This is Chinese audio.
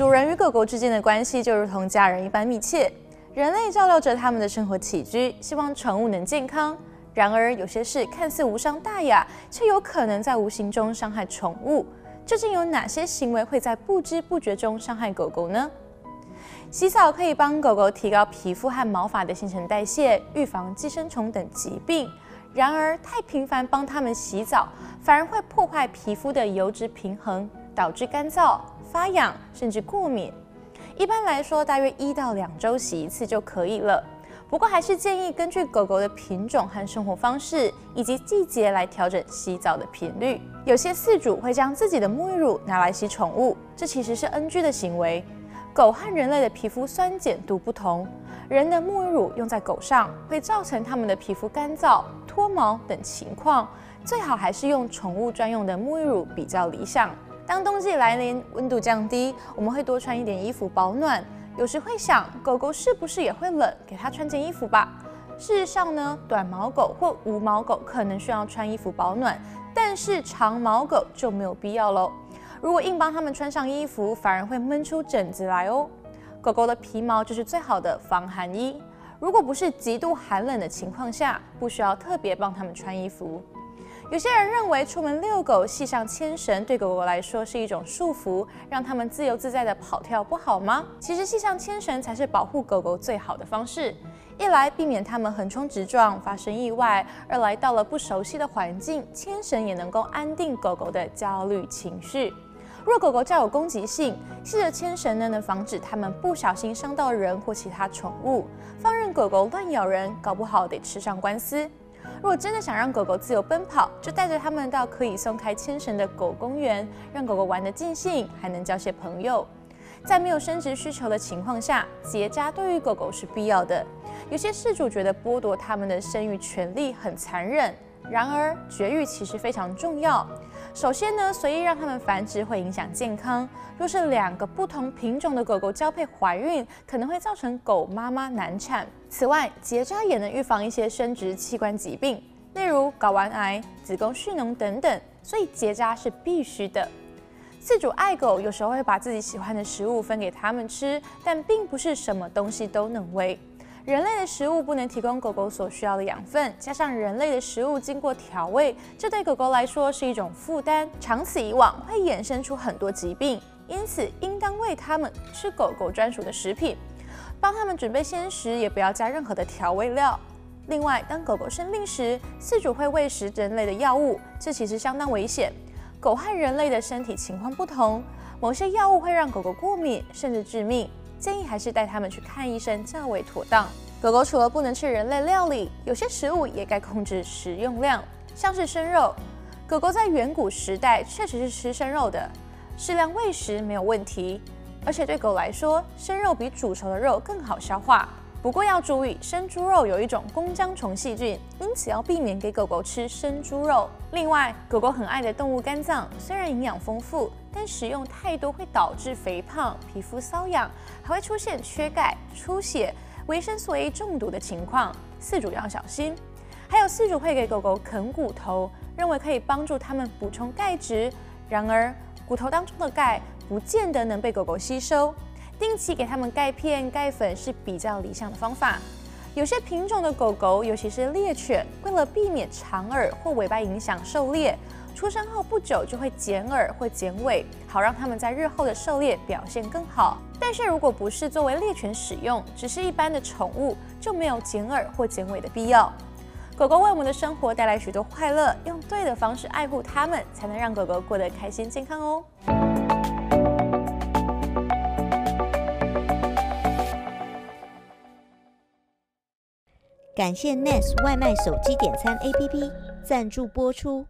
主人与狗狗之间的关系就如同家人一般密切。人类照料着他们的生活起居，希望宠物能健康。然而，有些事看似无伤大雅，却有可能在无形中伤害宠物。究竟有哪些行为会在不知不觉中伤害狗狗呢？洗澡可以帮狗狗提高皮肤和毛发的新陈代谢，预防寄生虫等疾病。然而，太频繁帮它们洗澡，反而会破坏皮肤的油脂平衡，导致干燥、发痒，甚至过敏。一般来说，大约一到两周洗一次就可以了。不过，还是建议根据狗狗的品种和生活方式以及季节来调整洗澡的频率。有些饲主会将自己的沐浴乳拿来洗宠物，这其实是 NG 的行为。狗和人类的皮肤酸碱度不同，人的沐浴乳用在狗上会造成它们的皮肤干燥、脱毛等情况，最好还是用宠物专用的沐浴乳比较理想。当冬季来临，温度降低，我们会多穿一点衣服保暖。有时会想，狗狗是不是也会冷？给它穿件衣服吧。事实上呢，短毛狗或无毛狗可能需要穿衣服保暖，但是长毛狗就没有必要喽。如果硬帮它们穿上衣服，反而会闷出疹子来哦。狗狗的皮毛就是最好的防寒衣。如果不是极度寒冷的情况下，不需要特别帮它们穿衣服。有些人认为出门遛狗系上牵绳对狗狗来说是一种束缚，让它们自由自在的跑跳，不好吗？其实系上牵绳才是保护狗狗最好的方式。一来避免它们横冲直撞发生意外，二来到了不熟悉的环境，牵绳也能够安定狗狗的焦虑情绪。若狗狗较有攻击性，系着牵绳呢，能防止它们不小心伤到人或其他宠物。放任狗狗乱咬人，搞不好得吃上官司。如果真的想让狗狗自由奔跑，就带着它们到可以松开牵绳的狗公园，让狗狗玩得尽兴，还能交些朋友。在没有生殖需求的情况下，结扎对于狗狗是必要的。有些事主觉得剥夺它们的生育权利很残忍，然而绝育其实非常重要。首先呢，随意让它们繁殖会影响健康。若是两个不同品种的狗狗交配怀孕，可能会造成狗妈妈难产。此外，结扎也能预防一些生殖器官疾病，例如睾丸癌、子宫蓄脓等等。所以结扎是必须的。饲主爱狗，有时候会把自己喜欢的食物分给它们吃，但并不是什么东西都能喂。人类的食物不能提供狗狗所需要的养分，加上人类的食物经过调味，这对狗狗来说是一种负担，长此以往会衍生出很多疾病。因此，应当喂它们吃狗狗专属的食品，帮它们准备鲜食，也不要加任何的调味料。另外，当狗狗生病时，饲主会喂食人类的药物，这其实相当危险。狗和人类的身体情况不同，某些药物会让狗狗过敏，甚至致命。建议还是带它们去看医生较为妥当。狗狗除了不能吃人类料理，有些食物也该控制食用量，像是生肉。狗狗在远古时代确实是吃生肉的，适量喂食没有问题。而且对狗来说，生肉比煮熟的肉更好消化。不过要注意，生猪肉有一种弓浆虫细菌，因此要避免给狗狗吃生猪肉。另外，狗狗很爱的动物肝脏，虽然营养丰富，但食用太多会导致肥胖、皮肤瘙痒，还会出现缺钙、出血、维生素 A 中毒的情况，饲主要小心。还有饲主会给狗狗啃骨头，认为可以帮助它们补充钙质，然而骨头当中的钙不见得能被狗狗吸收。定期给它们钙片、钙粉是比较理想的方法。有些品种的狗狗，尤其是猎犬，为了避免长耳或尾巴影响狩猎，出生后不久就会剪耳或剪尾，好让它们在日后的狩猎表现更好。但是如果不是作为猎犬使用，只是一般的宠物，就没有剪耳或剪尾的必要。狗狗为我们的生活带来许多快乐，用对的方式爱护它们，才能让狗狗过得开心健康哦。感谢 Nest 外卖手机点餐 APP 赞助播出。